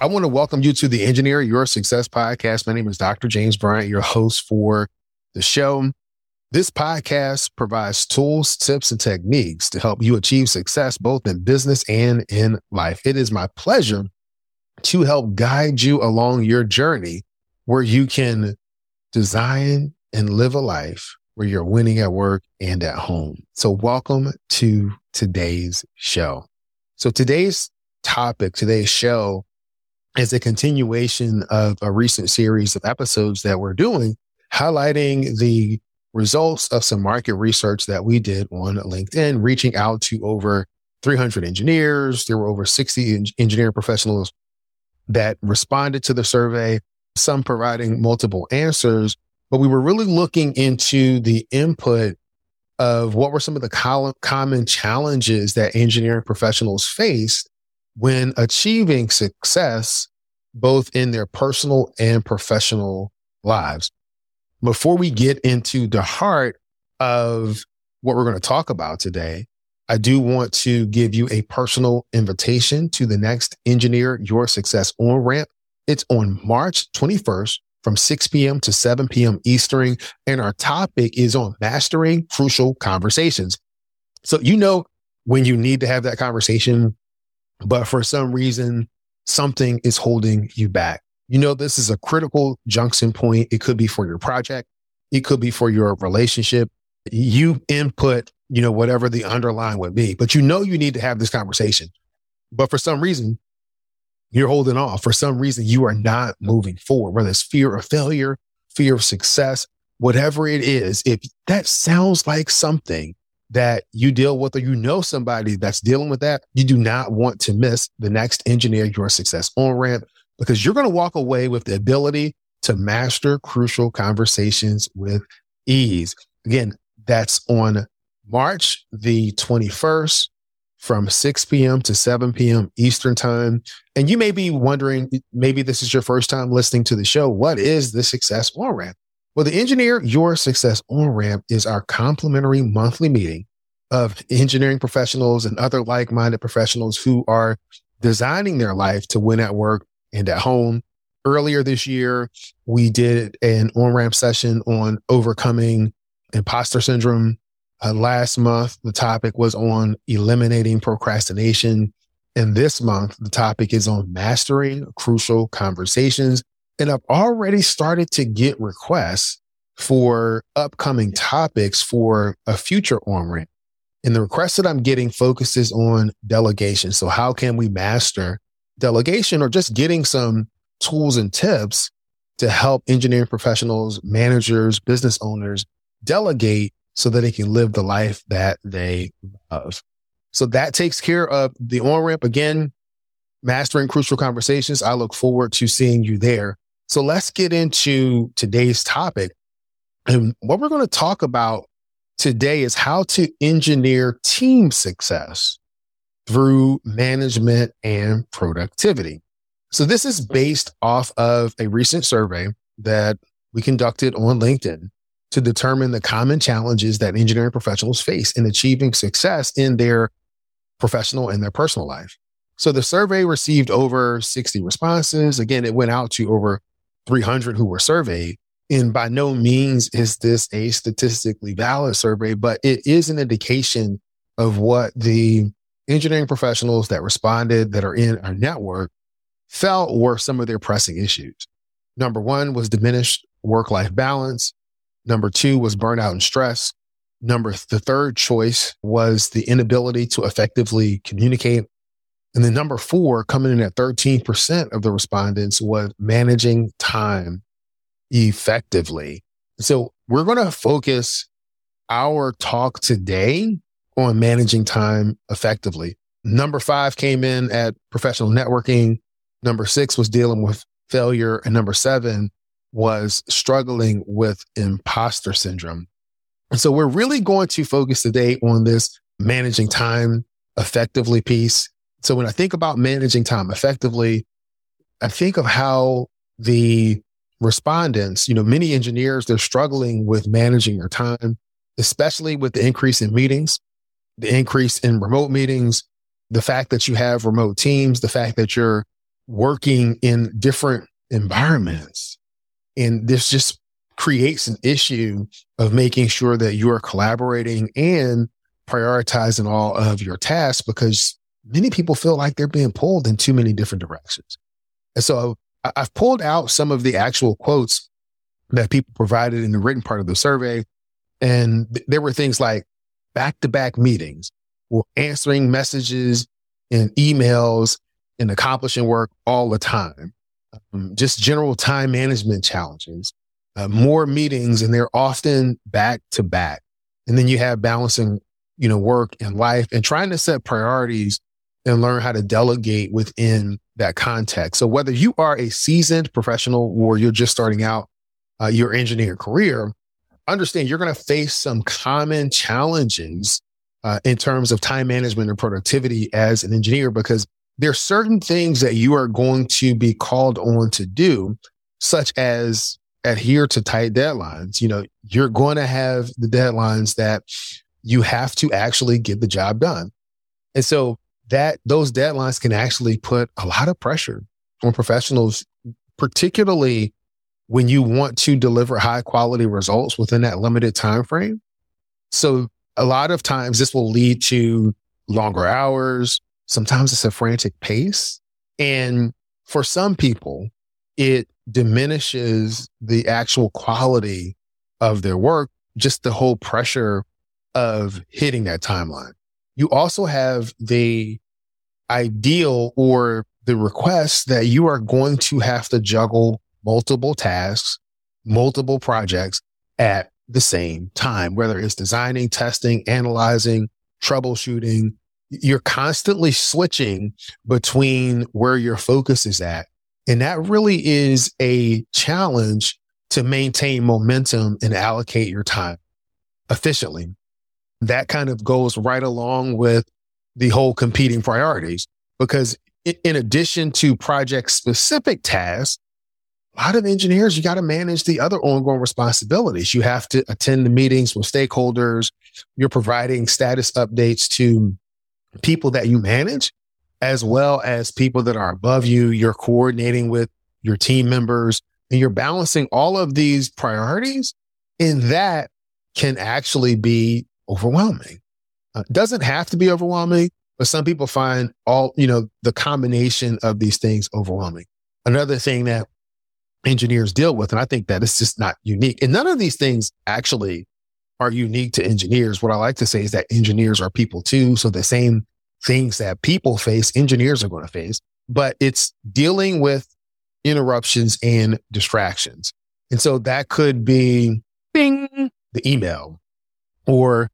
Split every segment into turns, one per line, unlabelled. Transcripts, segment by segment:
I want to welcome you to the Engineer Your Success podcast. My name is Dr. James Bryant, your host for the show. This podcast provides tools, tips, and techniques to help you achieve success both in business and in life. It is my pleasure to help guide you along your journey where you can design and live a life where you're winning at work and at home. So welcome to today's show. So today's topic, today's show is a continuation of a recent series of episodes that we're doing highlighting the results of some market research that we did on LinkedIn, reaching out to over 300 engineers. There were over 60 engineering professionals that responded to the survey, some providing multiple answers, but we were really looking into the input of what were some of the common challenges that engineering professionals faced when achieving success, both in their personal and professional lives. Before we get into the heart of what we're going to talk about today, I do want to give you a personal invitation to the next Engineer Your Success on ramp. It's on March 21st from 6 p.m. to 7 p.m. Eastern. And our topic is on mastering crucial conversations. So, you know, when you need to have that conversation, but for some reason, something is holding you back. You know, this is a critical junction point. It could be for your project. It could be for your relationship. You input you know, whatever the underlying would be. But you know, you need to have this conversation. But for some reason, you're holding off. For some reason, you are not moving forward, whether it's fear of failure, fear of success, whatever it is. If that sounds like something that you deal with, or you know somebody that's dealing with that, you do not want to miss the next engineer your success on ramp because you're going to walk away with the ability to master crucial conversations with ease. Again, that's on March the 21st from 6 p.m. to 7 p.m. Eastern time. And you may be wondering, maybe this is your first time listening to the show. What is the Success On Ramp? Well, the Engineer Your Success On Ramp is our complimentary monthly meeting of engineering professionals and other like minded professionals who are designing their life to win at work and at home. Earlier this year, we did an on ramp session on overcoming imposter syndrome uh, last month, the topic was on eliminating procrastination. And this month, the topic is on mastering crucial conversations. And I've already started to get requests for upcoming topics for a future on ramp. And the request that I'm getting focuses on delegation. So how can we master delegation or just getting some tools and tips to help engineering professionals, managers, business owners delegate so that they can live the life that they love. So that takes care of the on ramp again, mastering crucial conversations. I look forward to seeing you there. So let's get into today's topic. And what we're going to talk about today is how to engineer team success through management and productivity. So this is based off of a recent survey that we conducted on LinkedIn to determine the common challenges that engineering professionals face in achieving success in their professional and their personal life. So the survey received over 60 responses. Again, it went out to over 300 who were surveyed. And by no means is this a statistically valid survey, but it is an indication of what the engineering professionals that responded that are in our network felt were some of their pressing issues. Number one was diminished work life balance. Number two was burnout and stress. Number, the third choice was the inability to effectively communicate. And then number four, coming in at 13% of the respondents was managing time effectively. So we're going to focus our talk today on managing time effectively. Number five came in at professional networking. Number six was dealing with failure. And number seven was struggling with imposter syndrome. And so we're really going to focus today on this managing time effectively piece. So when I think about managing time effectively, I think of how the respondents, you know, many engineers, they're struggling with managing their time, especially with the increase in meetings, the increase in remote meetings, the fact that you have remote teams, the fact that you're working in different environments. And this just creates an issue of making sure that you are collaborating and prioritizing all of your tasks because many people feel like they're being pulled in too many different directions. And so I've pulled out some of the actual quotes that people provided in the written part of the survey. And th- there were things like back to back meetings or answering messages and emails and accomplishing work all the time. Um, just general time management challenges, uh, more meetings, and they're often back to back. And then you have balancing, you know, work and life and trying to set priorities and learn how to delegate within that context. So whether you are a seasoned professional or you're just starting out uh, your engineering career, understand you're going to face some common challenges uh, in terms of time management and productivity as an engineer because there are certain things that you are going to be called on to do, such as adhere to tight deadlines. You know, you're going to have the deadlines that you have to actually get the job done. And so that those deadlines can actually put a lot of pressure on professionals, particularly when you want to deliver high quality results within that limited time frame. So a lot of times this will lead to longer hours. Sometimes it's a frantic pace. And for some people, it diminishes the actual quality of their work, just the whole pressure of hitting that timeline. You also have the ideal or the request that you are going to have to juggle multiple tasks, multiple projects at the same time, whether it's designing, testing, analyzing, troubleshooting. You're constantly switching between where your focus is at. And that really is a challenge to maintain momentum and allocate your time efficiently that kind of goes right along with the whole competing priorities because in addition to project specific tasks, a lot of engineers, you got to manage the other ongoing responsibilities. You have to attend the meetings with stakeholders. You're providing status updates to people that you manage, as well as people that are above you. You're coordinating with your team members and you're balancing all of these priorities. And that can actually be overwhelming. Uh, doesn't have to be overwhelming, but some people find all, you know, the combination of these things overwhelming. Another thing that engineers deal with, and I think that it's just not unique. And none of these things actually are unique to engineers. What I like to say is that engineers are people too. So the same things that people face, engineers are going to face, but it's dealing with interruptions and distractions. And so that could be bing, the email or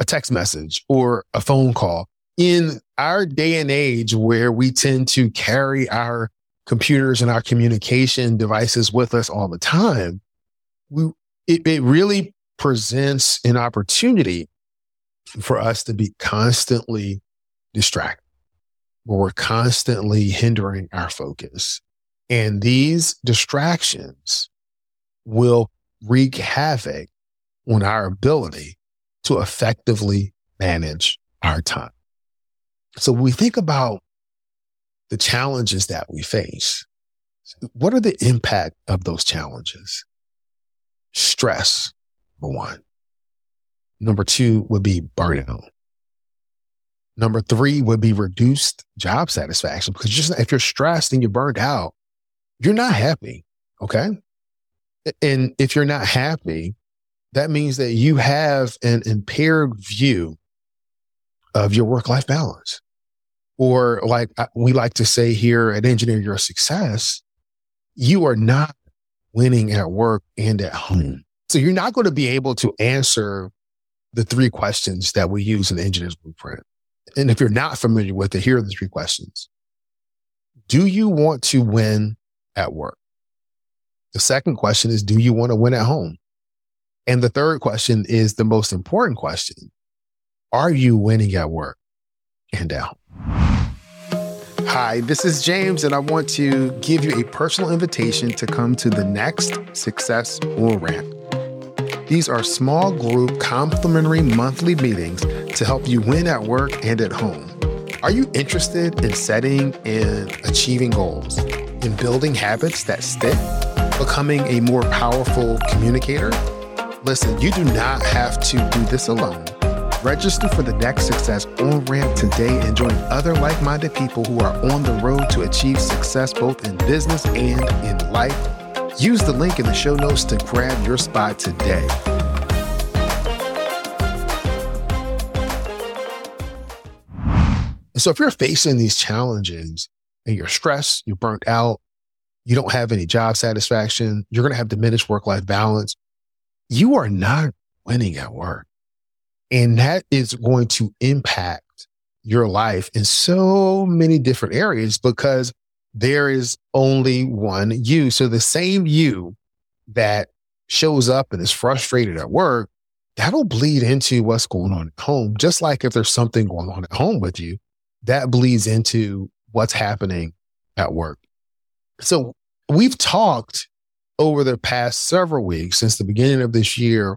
a text message or a phone call. In our day and age where we tend to carry our computers and our communication devices with us all the time, we, it, it really presents an opportunity for us to be constantly distracted, where we're constantly hindering our focus. And these distractions will wreak havoc on our ability to effectively manage our time. So we think about the challenges that we face. What are the impact of those challenges? Stress, number one. Number two would be burnout. Number three would be reduced job satisfaction because just if you're stressed and you're burned out, you're not happy. Okay. And if you're not happy, that means that you have an impaired view of your work life balance. Or, like uh, we like to say here at Engineer Your Success, you are not winning at work and at home. So you're not going to be able to answer the three questions that we use in the engineer's blueprint. And if you're not familiar with it, here are the three questions. Do you want to win at work? The second question is, do you want to win at home? And the third question is the most important question. Are you winning at work and home? Hi, this is James, and I want to give you a personal invitation to come to the next Success on Ramp. These are small group complimentary monthly meetings to help you win at work and at home. Are you interested in setting and achieving goals, in building habits that stick, becoming a more powerful communicator? Listen, you do not have to do this alone. Register for the next Success on Ramp today and join other like minded people who are on the road to achieve success both in business and in life. Use the link in the show notes to grab your spot today. And so, if you're facing these challenges and you're stressed, you're burnt out, you don't have any job satisfaction, you're going to have diminished work life balance, you are not winning at work. And that is going to impact your life in so many different areas because there is only one you. So the same you that shows up and is frustrated at work, that'll bleed into what's going on at home. Just like if there's something going on at home with you, that bleeds into what's happening at work. So we've talked over the past several weeks since the beginning of this year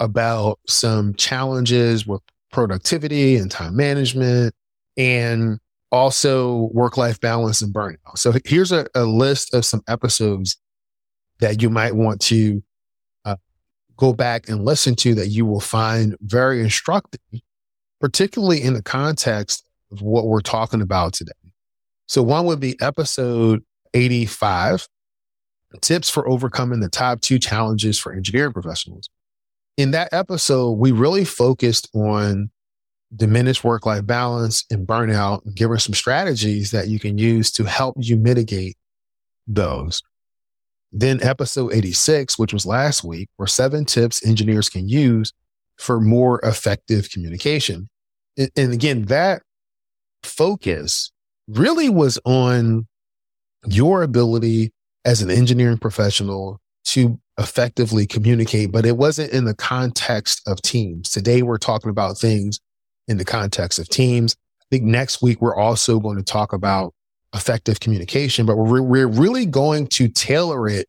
about some challenges with productivity and time management and also work life balance and burnout. So here's a, a, list of some episodes that you might want to uh, go back and listen to that you will find very instructive, particularly in the context of what we're talking about today. So one would be episode 85 tips for overcoming the top two challenges for engineering professionals in that episode, we really focused on diminished work life balance and burnout giving some strategies that you can use to help you mitigate those. Then episode 86, which was last week, were seven tips engineers can use for more effective communication. And again, that focus really was on your ability as an engineering professional to effectively communicate, but it wasn't in the context of teams. Today, we're talking about things in the context of teams. I think next week, we're also going to talk about effective communication, but we're, we're really going to tailor it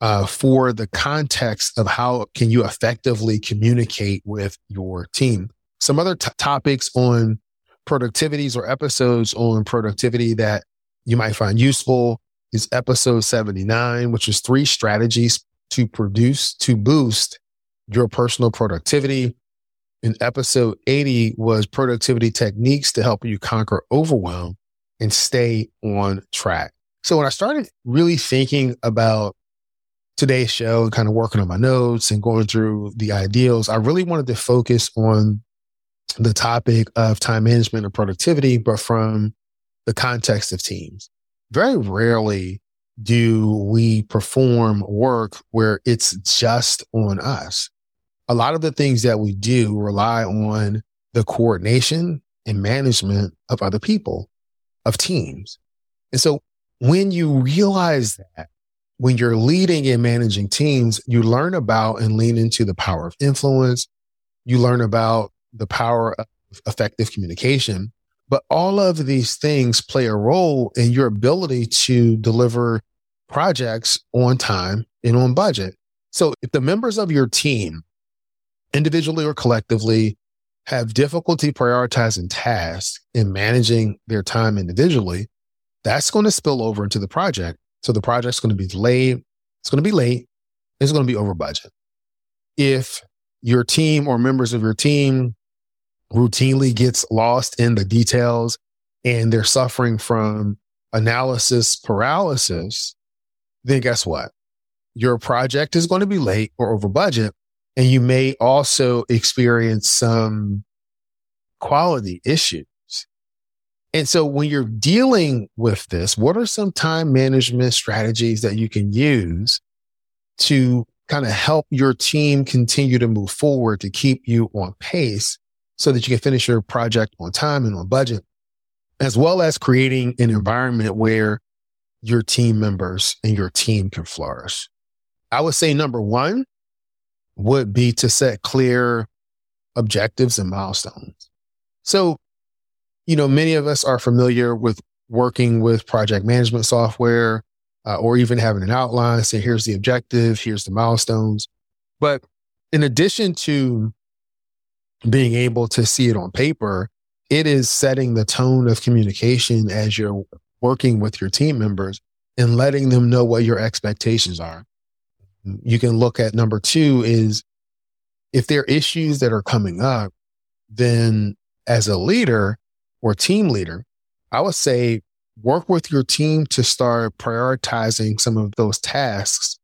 uh, for the context of how can you effectively communicate with your team. Some other t- topics on productivities or episodes on productivity that you might find useful is episode 79, which is three strategies to produce, to boost your personal productivity. In episode 80 was productivity techniques to help you conquer overwhelm and stay on track. So when I started really thinking about today's show, and kind of working on my notes and going through the ideals, I really wanted to focus on the topic of time management and productivity, but from the context of teams. Very rarely do we perform work where it's just on us? A lot of the things that we do rely on the coordination and management of other people, of teams. And so when you realize that, when you're leading and managing teams, you learn about and lean into the power of influence. You learn about the power of effective communication. But all of these things play a role in your ability to deliver projects on time and on budget. So if the members of your team, individually or collectively, have difficulty prioritizing tasks and managing their time individually, that's going to spill over into the project. So the project's going to be delayed. It's going to be late. It's going to be over budget. If your team or members of your team routinely gets lost in the details and they're suffering from analysis paralysis, then guess what? Your project is going to be late or over budget. And you may also experience some quality issues. And so when you're dealing with this, what are some time management strategies that you can use to kind of help your team continue to move forward to keep you on pace so that you can finish your project on time and on budget, as well as creating an environment where your team members and your team can flourish. I would say number one would be to set clear objectives and milestones. So, you know, many of us are familiar with working with project management software uh, or even having an outline, say, here's the objective, here's the milestones. But in addition to being able to see it on paper, it is setting the tone of communication as you're working with your team members and letting them know what your expectations are. You can look at number two is if there are issues that are coming up, then as a leader or team leader, I would say work with your team to start prioritizing some of those tasks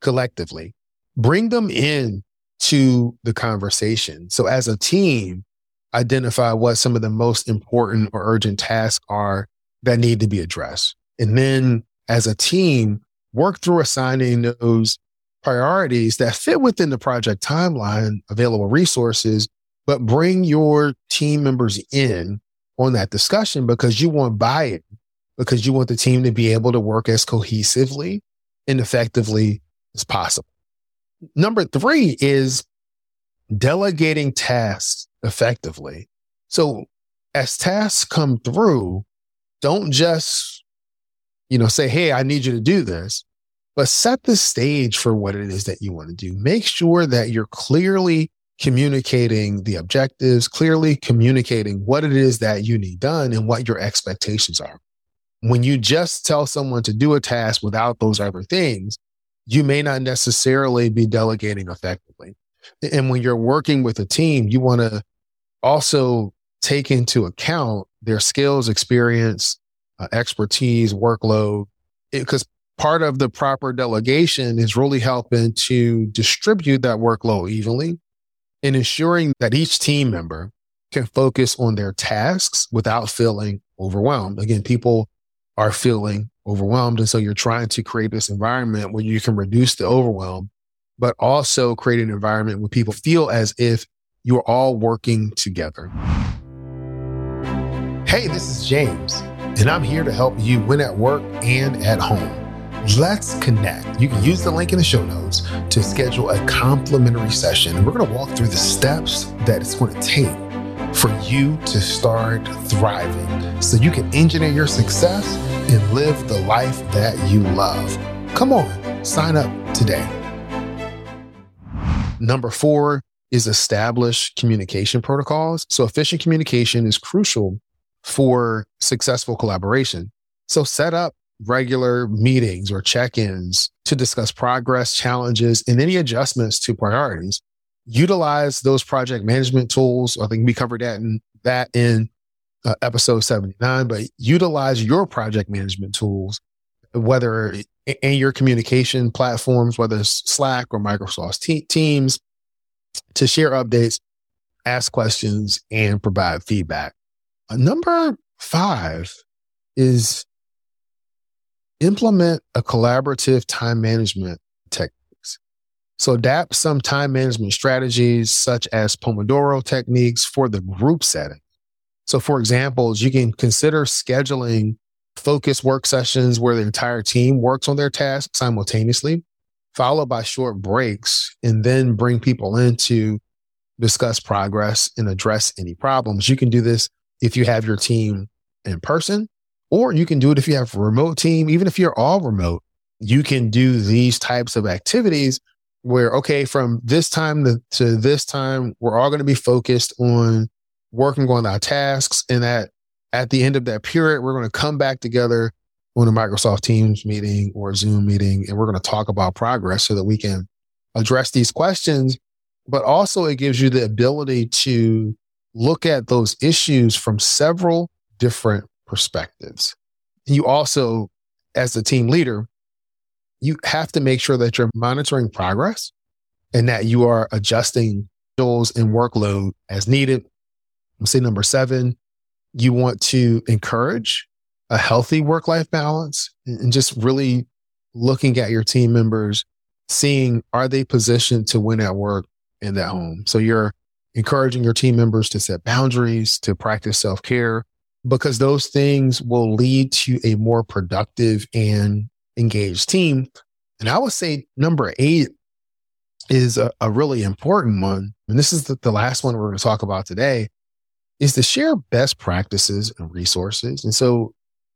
collectively. Bring them in to the conversation. So as a team, identify what some of the most important or urgent tasks are that need to be addressed. And then as a team, work through assigning those priorities that fit within the project timeline, available resources, but bring your team members in on that discussion because you want buy-in, because you want the team to be able to work as cohesively and effectively as possible. Number three is delegating tasks effectively. So as tasks come through, don't just, you know, say, Hey, I need you to do this, but set the stage for what it is that you want to do. Make sure that you're clearly communicating the objectives, clearly communicating what it is that you need done and what your expectations are. When you just tell someone to do a task without those other things, you may not necessarily be delegating effectively. And when you're working with a team, you want to also take into account their skills, experience, uh, expertise, workload, because part of the proper delegation is really helping to distribute that workload evenly and ensuring that each team member can focus on their tasks without feeling overwhelmed. Again, people are feeling overwhelmed. And so you're trying to create this environment where you can reduce the overwhelm, but also create an environment where people feel as if you're all working together. Hey, this is James, and I'm here to help you win at work and at home. Let's connect. You can use the link in the show notes to schedule a complimentary session. We're going to walk through the steps that it's going to take for you to start thriving so you can engineer your success and live the life that you love. Come on, sign up today. Number four is establish communication protocols. So efficient communication is crucial for successful collaboration. So set up regular meetings or check-ins to discuss progress, challenges, and any adjustments to priorities. Utilize those project management tools. I think we covered that in that in uh, episode 79, but utilize your project management tools, whether in your communication platforms, whether it's Slack or Microsoft te- Teams, to share updates, ask questions, and provide feedback. Uh, number five is implement a collaborative time management. So adapt some time management strategies such as Pomodoro techniques for the group setting. So for examples, you can consider scheduling focus work sessions where the entire team works on their tasks simultaneously, followed by short breaks, and then bring people in to discuss progress and address any problems. You can do this if you have your team in person or you can do it if you have a remote team, even if you're all remote, you can do these types of activities where, okay, from this time to, to this time, we're all going to be focused on working on our tasks. And that at the end of that period, we're going to come back together on a Microsoft Teams meeting or Zoom meeting, and we're going to talk about progress so that we can address these questions. But also, it gives you the ability to look at those issues from several different perspectives. You also, as the team leader, you have to make sure that you're monitoring progress and that you are adjusting goals and workload as needed. I'm say number seven, you want to encourage a healthy work life balance and just really looking at your team members, seeing are they positioned to win at work and at home? So you're encouraging your team members to set boundaries, to practice self care, because those things will lead to a more productive and engaged team. And I would say number eight is a, a really important one. And this is the, the last one we're going to talk about today is to share best practices and resources. And so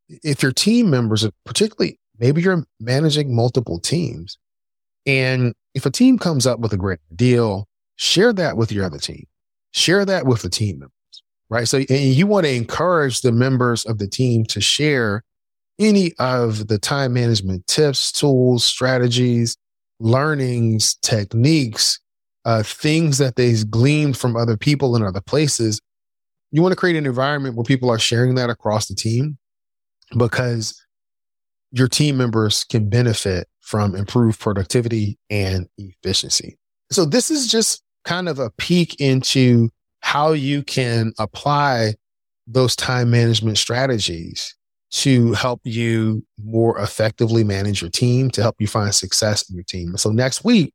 if your team members, particularly maybe you're managing multiple teams, and if a team comes up with a great deal, share that with your other team. Share that with the team members, right? So and you want to encourage the members of the team to share any of the time management tips, tools, strategies, learnings, techniques, uh, things that they've gleaned from other people in other places. You want to create an environment where people are sharing that across the team because your team members can benefit from improved productivity and efficiency. So this is just kind of a peek into how you can apply those time management strategies to help you more effectively manage your team, to help you find success in your team. So next week,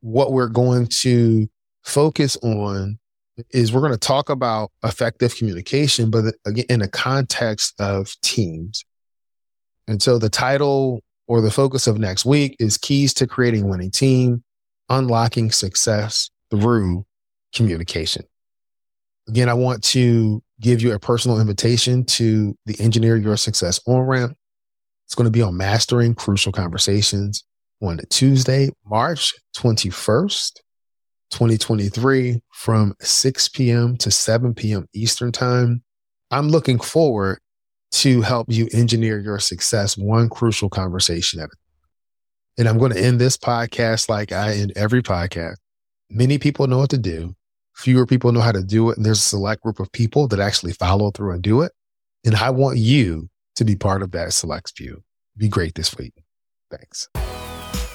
what we're going to focus on is we're going to talk about effective communication, but again, in the context of teams. And so the title or the focus of next week is keys to creating a winning team, unlocking success through communication. Again, I want to give you a personal invitation to the Engineer Your Success on ramp. It's going to be on Mastering Crucial Conversations on Tuesday, March 21st, 2023 from 6 p.m. to 7 p.m. Eastern Time. I'm looking forward to help you engineer your success one crucial conversation at a time. And I'm going to end this podcast like I end every podcast. Many people know what to do. Fewer people know how to do it. And there's a select group of people that actually follow through and do it. And I want you to be part of that select few. Be great this week. Thanks.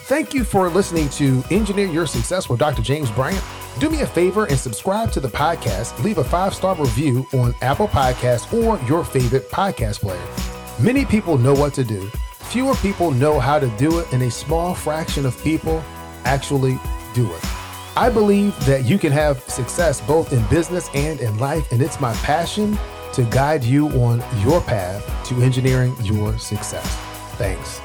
Thank you for listening to Engineer Your Success with Dr. James Bryant. Do me a favor and subscribe to the podcast. Leave a five star review on Apple Podcasts or your favorite podcast player. Many people know what to do, fewer people know how to do it, and a small fraction of people actually do it. I believe that you can have success both in business and in life, and it's my passion to guide you on your path to engineering your success. Thanks.